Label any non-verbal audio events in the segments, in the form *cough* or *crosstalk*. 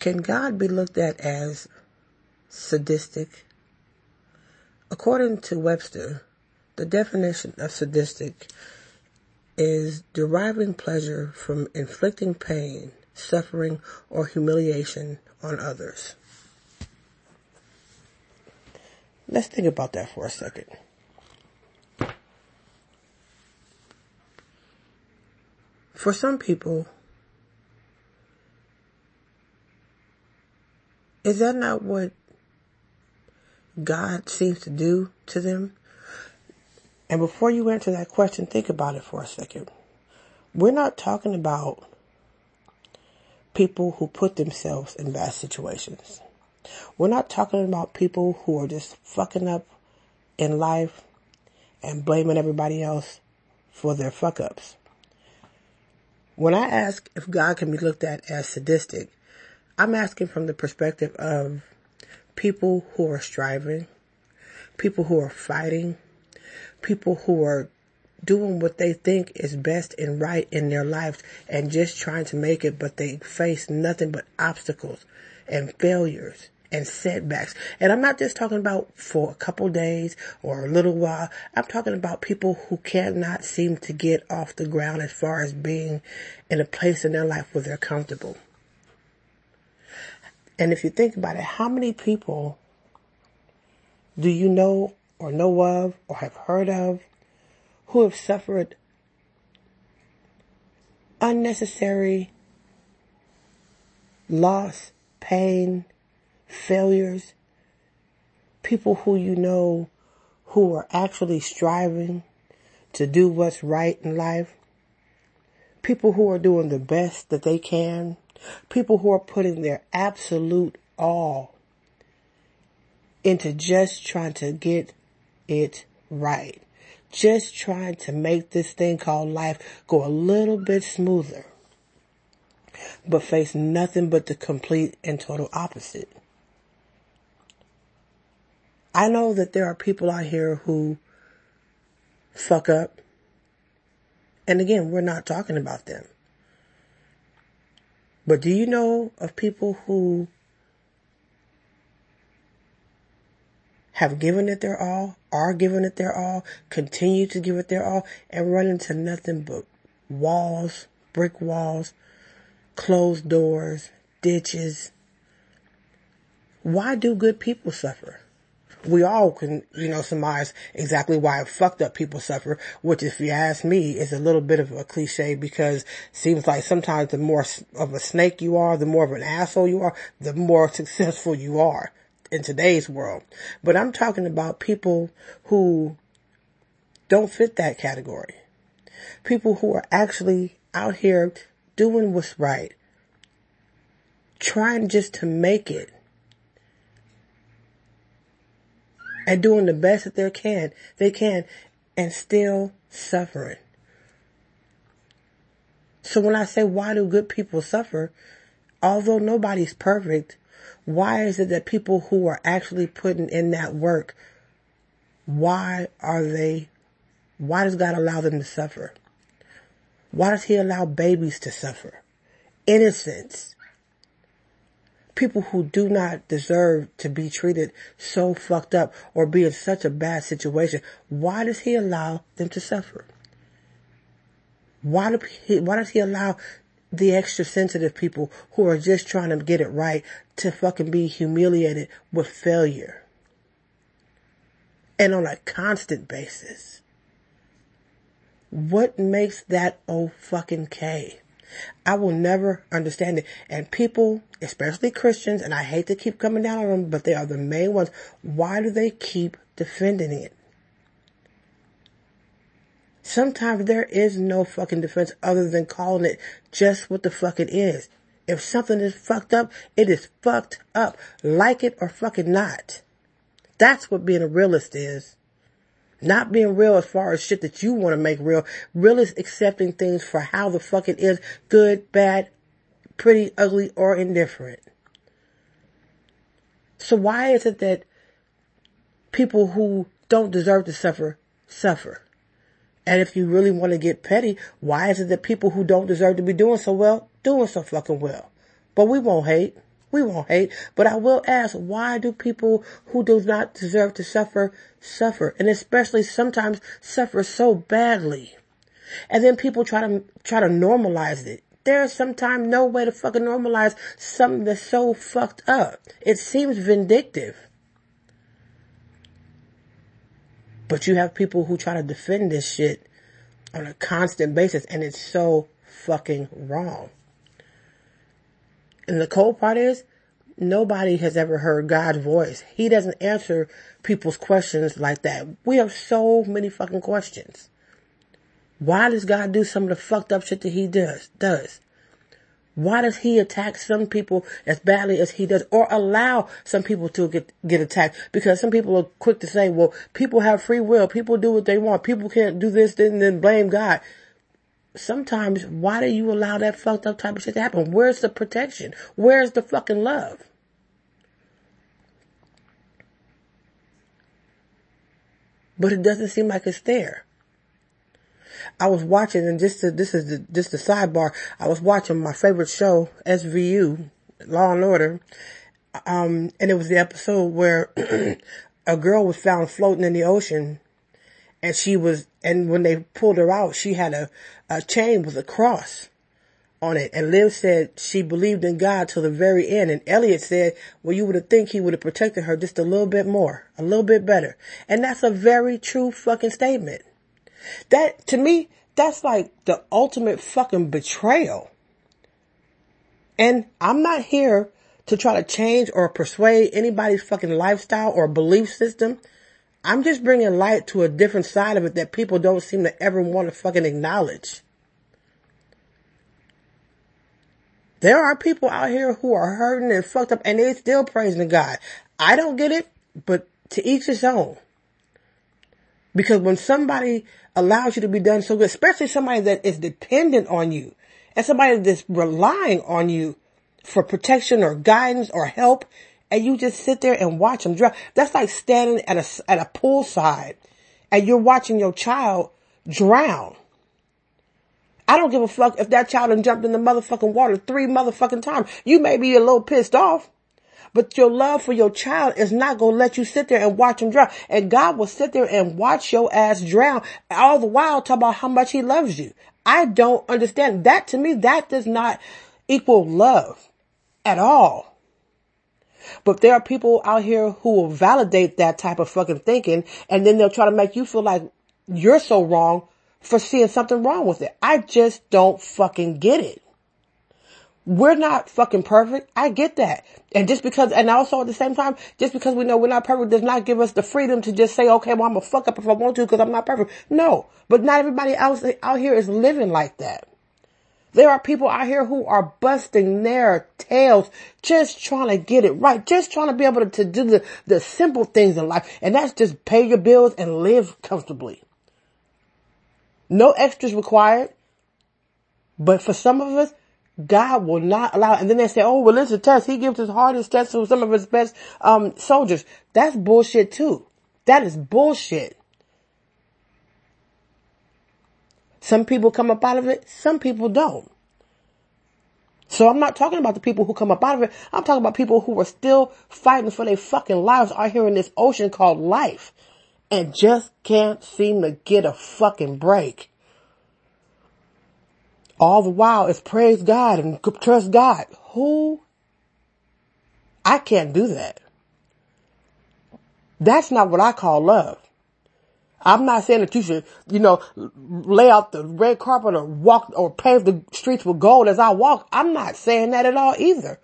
Can God be looked at as sadistic? According to Webster, the definition of sadistic is deriving pleasure from inflicting pain, suffering, or humiliation on others. Let's think about that for a second. For some people, is that not what God seems to do to them? And before you answer that question, think about it for a second. We're not talking about people who put themselves in bad situations. We're not talking about people who are just fucking up in life and blaming everybody else for their fuck ups. When I ask if God can be looked at as sadistic, I'm asking from the perspective of people who are striving, people who are fighting, people who are doing what they think is best and right in their lives and just trying to make it, but they face nothing but obstacles and failures and setbacks. And I'm not just talking about for a couple days or a little while. I'm talking about people who cannot seem to get off the ground as far as being in a place in their life where they're comfortable. And if you think about it, how many people do you know or know of or have heard of who have suffered unnecessary loss, pain, failures, people who you know who are actually striving to do what's right in life, people who are doing the best that they can, people who are putting their absolute all into just trying to get it right. Just trying to make this thing called life go a little bit smoother, but face nothing but the complete and total opposite. I know that there are people out here who fuck up. And again, we're not talking about them. But do you know of people who have given it their all, are giving it their all, continue to give it their all, and run into nothing but walls, brick walls, closed doors, ditches? Why do good people suffer? We all can, you know, surmise exactly why fucked up people suffer, which if you ask me is a little bit of a cliche because seems like sometimes the more of a snake you are, the more of an asshole you are, the more *laughs* successful you are in today's world. But I'm talking about people who don't fit that category. People who are actually out here doing what's right, trying just to make it and doing the best that they can, they can, and still suffering. So when I say why do good people suffer, although nobody's perfect, why is it that people who are actually putting in that work, why are they, why does God allow them to suffer? Why does he allow babies to suffer? Innocence people who do not deserve to be treated so fucked up or be in such a bad situation, why does he allow them to suffer? Why, do he, why does he allow the extra sensitive people who are just trying to get it right to fucking be humiliated with failure? And on a constant basis. What makes that oh fucking K? I will never understand it. And people, especially Christians, and I hate to keep coming down on them, but they are the main ones. Why do they keep defending it? Sometimes there is no fucking defense other than calling it just what the fuck it is. If something is fucked up, it is fucked up. Like it or fucking not. That's what being a realist is. Not being real as far as shit that you want to make real. Real is accepting things for how the fuck it is. Good, bad, pretty, ugly, or indifferent. So why is it that people who don't deserve to suffer, suffer? And if you really want to get petty, why is it that people who don't deserve to be doing so well, doing so fucking well? But we won't hate. We won't hate, but I will ask, why do people who do not deserve to suffer, suffer? And especially sometimes suffer so badly. And then people try to, try to normalize it. There's sometimes no way to fucking normalize something that's so fucked up. It seems vindictive. But you have people who try to defend this shit on a constant basis and it's so fucking wrong. And the cold part is, nobody has ever heard God's voice. He doesn't answer people's questions like that. We have so many fucking questions. Why does God do some of the fucked up shit that he does, does? Why does he attack some people as badly as he does or allow some people to get, get attacked? Because some people are quick to say, well, people have free will. People do what they want. People can't do this, then, then blame God. Sometimes, why do you allow that fucked up type of shit to happen? Where's the protection? Where's the fucking love? But it doesn't seem like it's there. I was watching, and just to, this is the, just the sidebar. I was watching my favorite show, SVU, Law and Order, um, and it was the episode where *clears throat* a girl was found floating in the ocean, and she was, and when they pulled her out, she had a, a chain with a cross on it. And Liv said she believed in God till the very end. And Elliot said, well, you would have think he would have protected her just a little bit more, a little bit better. And that's a very true fucking statement. That, to me, that's like the ultimate fucking betrayal. And I'm not here to try to change or persuade anybody's fucking lifestyle or belief system. I'm just bringing light to a different side of it that people don't seem to ever want to fucking acknowledge. There are people out here who are hurting and fucked up and they still praising God. I don't get it, but to each his own. Because when somebody allows you to be done so good, especially somebody that is dependent on you and somebody that's relying on you for protection or guidance or help, and you just sit there and watch them drown. That's like standing at a, at a poolside and you're watching your child drown. I don't give a fuck if that child done jumped in the motherfucking water three motherfucking times. You may be a little pissed off, but your love for your child is not going to let you sit there and watch him drown. And God will sit there and watch your ass drown all the while talk about how much he loves you. I don't understand that to me. That does not equal love at all. But there are people out here who will validate that type of fucking thinking and then they'll try to make you feel like you're so wrong for seeing something wrong with it. I just don't fucking get it. We're not fucking perfect. I get that. And just because, and also at the same time, just because we know we're not perfect does not give us the freedom to just say, okay, well, I'm gonna fuck up if I want to because I'm not perfect. No. But not everybody else out here is living like that. There are people out here who are busting their tails just trying to get it right, just trying to be able to, to do the, the simple things in life. And that's just pay your bills and live comfortably. No extras required. But for some of us, God will not allow, and then they say, oh, well, it's a test. He gives his hardest test to some of his best, um, soldiers. That's bullshit too. That is bullshit. Some people come up out of it. Some people don't. So I'm not talking about the people who come up out of it. I'm talking about people who are still fighting for their fucking lives out here in this ocean called life and just can't seem to get a fucking break. All the while it's praise God and trust God. Who? I can't do that. That's not what I call love. I'm not saying that you should, you know, lay out the red carpet or walk or pave the streets with gold as I walk. I'm not saying that at all either.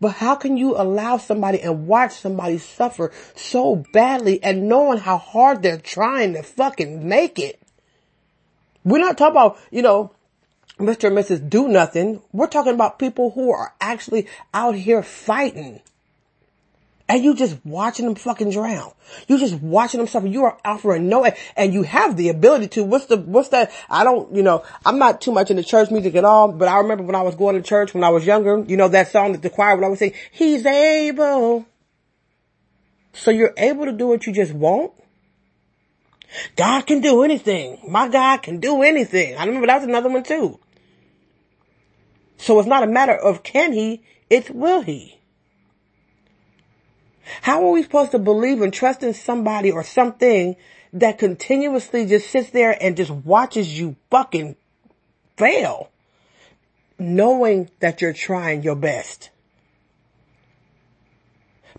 But how can you allow somebody and watch somebody suffer so badly and knowing how hard they're trying to fucking make it? We're not talking about, you know, Mr. and Mrs. Do Nothing. We're talking about people who are actually out here fighting. And you just watching them fucking drown. You just watching them suffer. You are offering no, and you have the ability to. What's the, what's that? I don't, you know, I'm not too much into church music at all, but I remember when I was going to church when I was younger, you know, that song that the choir would always sing, he's able. So you're able to do what you just want? God can do anything. My God can do anything. I remember that was another one too. So it's not a matter of can he, it's will he. How are we supposed to believe and trust in somebody or something that continuously just sits there and just watches you fucking fail, knowing that you're trying your best?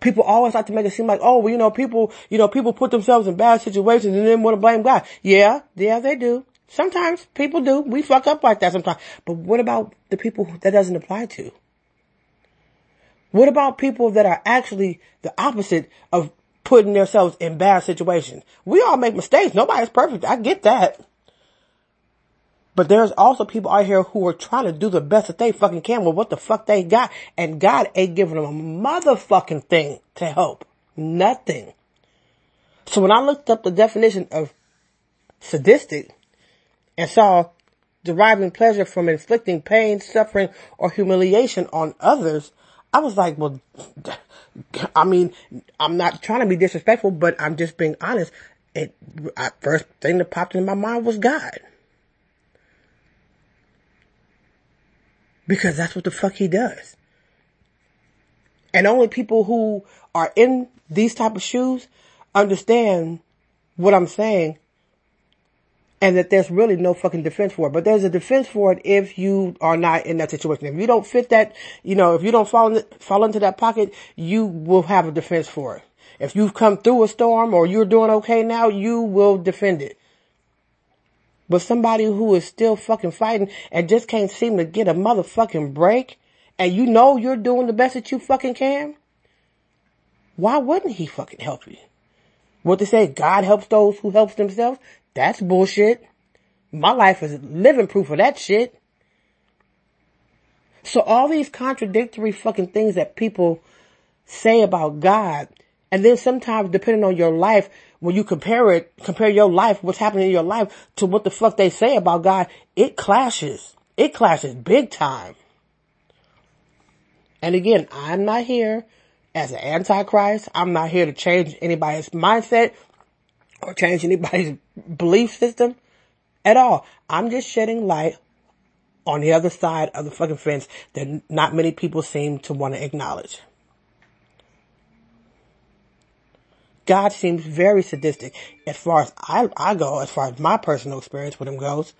People always like to make it seem like, oh, well, you know, people, you know, people put themselves in bad situations and then want to blame God. Yeah, yeah, they do. Sometimes people do. We fuck up like that sometimes. But what about the people that doesn't apply to? What about people that are actually the opposite of putting themselves in bad situations? We all make mistakes. Nobody's perfect. I get that. But there's also people out here who are trying to do the best that they fucking can with what the fuck they got. And God ain't giving them a motherfucking thing to help. Nothing. So when I looked up the definition of sadistic and saw deriving pleasure from inflicting pain, suffering, or humiliation on others, I was like, well, I mean, I'm not trying to be disrespectful, but I'm just being honest. It, first thing that popped into my mind was God. Because that's what the fuck he does. And only people who are in these type of shoes understand what I'm saying and that there's really no fucking defense for it. But there's a defense for it if you are not in that situation. If you don't fit that, you know, if you don't fall, in, fall into that pocket, you will have a defense for it. If you've come through a storm or you're doing okay now, you will defend it. But somebody who is still fucking fighting and just can't seem to get a motherfucking break and you know you're doing the best that you fucking can, why wouldn't he fucking help you? What they say, God helps those who helps themselves. That's bullshit. My life is living proof of that shit. So all these contradictory fucking things that people say about God, and then sometimes depending on your life, when you compare it, compare your life, what's happening in your life to what the fuck they say about God, it clashes. It clashes big time. And again, I'm not here as an antichrist. I'm not here to change anybody's mindset or change anybody's *laughs* belief system at all. I'm just shedding light on the other side of the fucking fence that not many people seem to want to acknowledge. God seems very sadistic as far as I, I go, as far as my personal experience with him goes.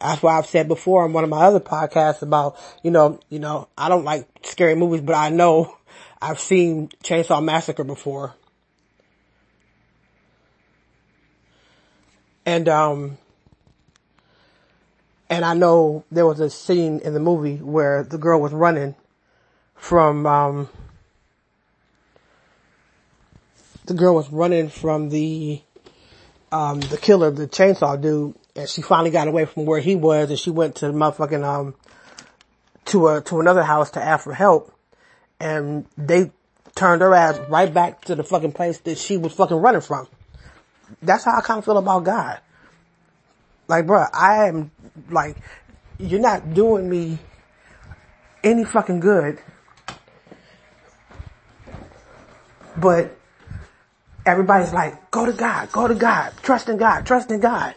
That's why I've said before on one of my other podcasts about, you know, you know, I don't like scary movies, but I know *laughs* I've seen Chainsaw Massacre before. And, um, and I know there was a scene in the movie where the girl was running from, um, the girl was running from the, um, the killer, the chainsaw dude, and she finally got away from where he was and she went to the motherfucking, um, to a, to another house to ask for help. And they turned her ass right back to the fucking place that she was fucking running from that's how I kind of feel about God. Like, bro, I am like, you're not doing me any fucking good. But everybody's like, go to God, go to God, trust in God, trust in God.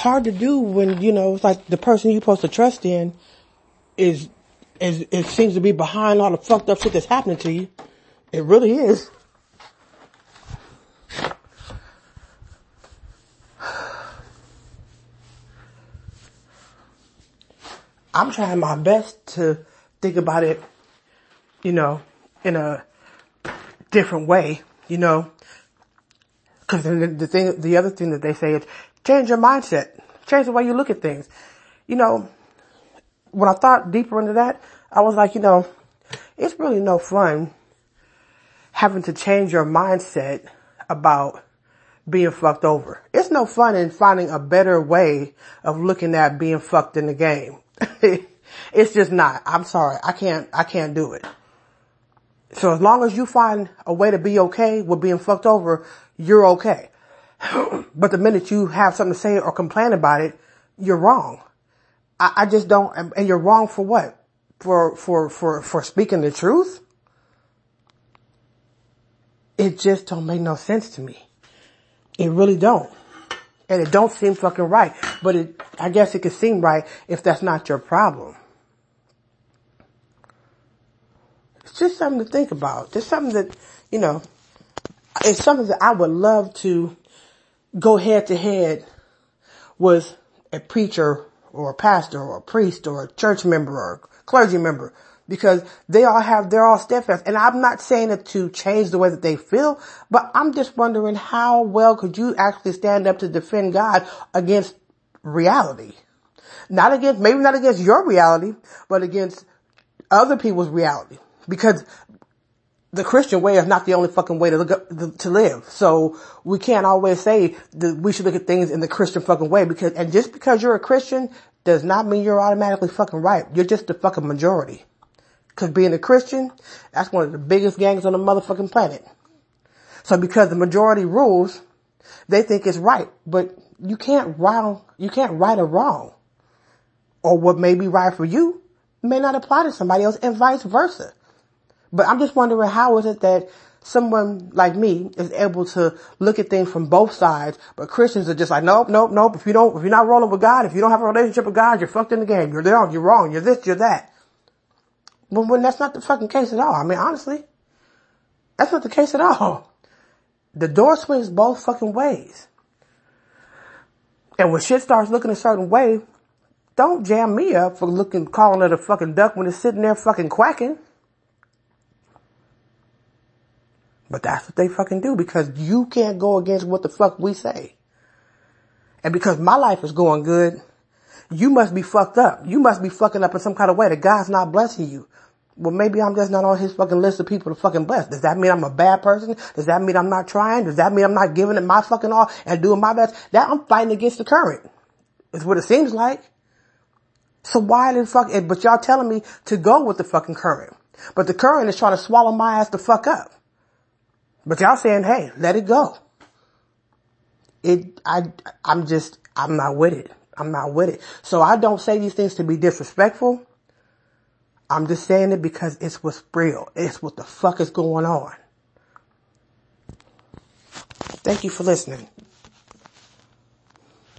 Hard to do when, you know, it's like the person you're supposed to trust in is, is, it seems to be behind all the fucked up shit that's happening to you. It really is. I'm trying my best to think about it, you know, in a different way, you know, because the, the thing, the other thing that they say is Change your mindset. Change the way you look at things. You know, when I thought deeper into that, I was like, you know, it's really no fun having to change your mindset about being fucked over. It's no fun in finding a better way of looking at being fucked in the game. *laughs* it's just not. I'm sorry. I can't, I can't do it. So as long as you find a way to be okay with being fucked over, you're okay. But the minute you have something to say or complain about it, you're wrong. I, I just don't, and you're wrong for what? For, for, for, for speaking the truth? it just don't make no sense to me. It really don't. And it don't seem fucking right. But it, I guess it could seem right if that's not your problem. It's just something to think about. Just something that, you know, it's something that I would love to go head to head with a preacher or a pastor or a priest or a church member or a clergy member because they all have, they're all steadfast. And I'm not saying it to change the way that they feel, but I'm just wondering how well could you actually stand up to defend God against reality? Not against, maybe not against your reality, but against other people's reality. Because the Christian way is not the only fucking way to look up, to live. So we can't always say that we should look at things in the Christian fucking way because, and just because you're a Christian does not mean you're automatically fucking right. You're just the fucking majority. Cause being a Christian, that's one of the biggest gangs on the motherfucking planet. So because the majority rules, they think it's right, but you can't wrong, you can't right or wrong. Or what may be right for you may not apply to somebody else and vice versa. But I'm just wondering how is it that someone like me is able to look at things from both sides, but Christians are just like, nope, nope, nope. If you don't, if you're not rolling with God, if you don't have a relationship with God, you're fucked in the game. You're there, you're wrong, you're this, you're that. But when that's not the fucking case at all. I mean, honestly, that's not the case at all. The door swings both fucking ways. And when shit starts looking a certain way, don't jam me up for looking, calling it a fucking duck when it's sitting there fucking quacking. But that's what they fucking do because you can't go against what the fuck we say. And because my life is going good, you must be fucked up. You must be fucking up in some kind of way that God's not blessing you. Well, maybe I'm just not on his fucking list of people to fucking bless. Does that mean I'm a bad person? Does that mean I'm not trying? Does that mean I'm not giving it my fucking all and doing my best? That I'm fighting against the current. Is what it seems like. So why the fuck, eh, but y'all telling me to go with the fucking current. But the current is trying to swallow my ass the fuck up. But y'all saying, hey, let it go. It, I, I'm just, I'm not with it. I'm not with it. So I don't say these things to be disrespectful. I'm just saying it because it's what's real. It's what the fuck is going on. Thank you for listening.